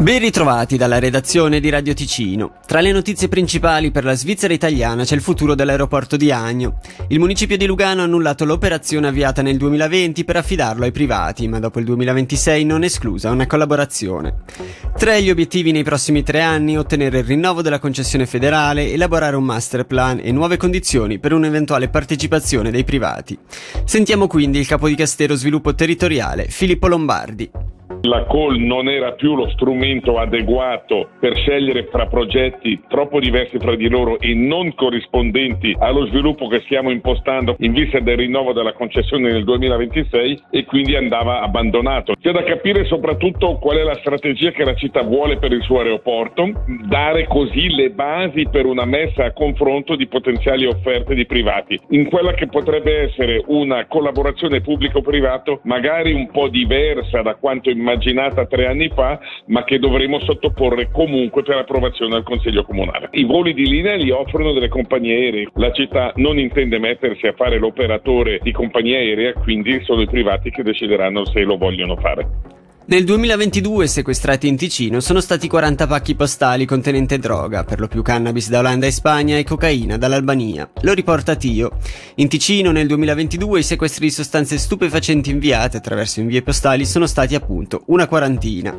Ben ritrovati dalla redazione di Radio Ticino. Tra le notizie principali per la Svizzera italiana c'è il futuro dell'aeroporto di Agno. Il municipio di Lugano ha annullato l'operazione avviata nel 2020 per affidarlo ai privati, ma dopo il 2026 non esclusa una collaborazione. Tra gli obiettivi nei prossimi tre anni, ottenere il rinnovo della concessione federale, elaborare un master plan e nuove condizioni per un'eventuale partecipazione dei privati. Sentiamo quindi il capo di Castero Sviluppo Territoriale, Filippo Lombardi. La call non era più lo strumento adeguato per scegliere fra progetti troppo diversi fra di loro e non corrispondenti allo sviluppo che stiamo impostando in vista del rinnovo della concessione nel 2026 e quindi andava abbandonato. C'è da capire soprattutto qual è la strategia che la città vuole per il suo aeroporto, dare così le basi per una messa a confronto di potenziali offerte di privati, in quella che potrebbe essere una collaborazione pubblico-privato magari un po' diversa da quanto immaginato immaginata tre anni fa, ma che dovremo sottoporre comunque per approvazione al Consiglio Comunale. I voli di linea li offrono delle compagnie aeree. La città non intende mettersi a fare l'operatore di compagnia aerea, quindi sono i privati che decideranno se lo vogliono fare. Nel 2022 sequestrati in Ticino sono stati 40 pacchi postali contenente droga, per lo più cannabis da Olanda e Spagna e cocaina dall'Albania. Lo riporta Tio. In Ticino nel 2022 i sequestri di sostanze stupefacenti inviate attraverso invie postali sono stati appunto una quarantina.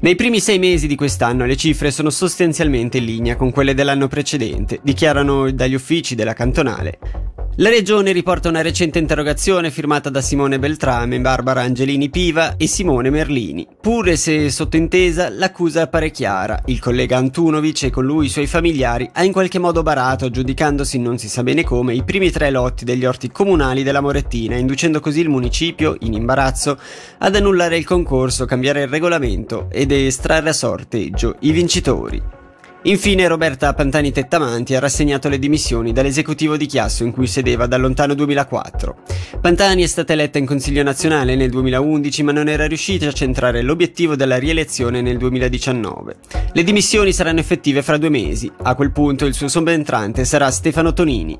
Nei primi sei mesi di quest'anno le cifre sono sostanzialmente in linea con quelle dell'anno precedente, dichiarano dagli uffici della cantonale la Regione riporta una recente interrogazione firmata da Simone Beltrame, Barbara Angelini Piva e Simone Merlini. Pure se sottintesa, l'accusa appare chiara. Il collega Antunovic e con lui i suoi familiari ha in qualche modo barato, aggiudicandosi non si sa bene come, i primi tre lotti degli orti comunali della Morettina, inducendo così il municipio, in imbarazzo, ad annullare il concorso, cambiare il regolamento ed estrarre a sorteggio i vincitori. Infine Roberta Pantani Tettamanti ha rassegnato le dimissioni dall'esecutivo di Chiasso in cui sedeva dal lontano 2004. Pantani è stata eletta in Consiglio nazionale nel 2011 ma non era riuscita a centrare l'obiettivo della rielezione nel 2019. Le dimissioni saranno effettive fra due mesi. A quel punto il suo subentrante sarà Stefano Tonini.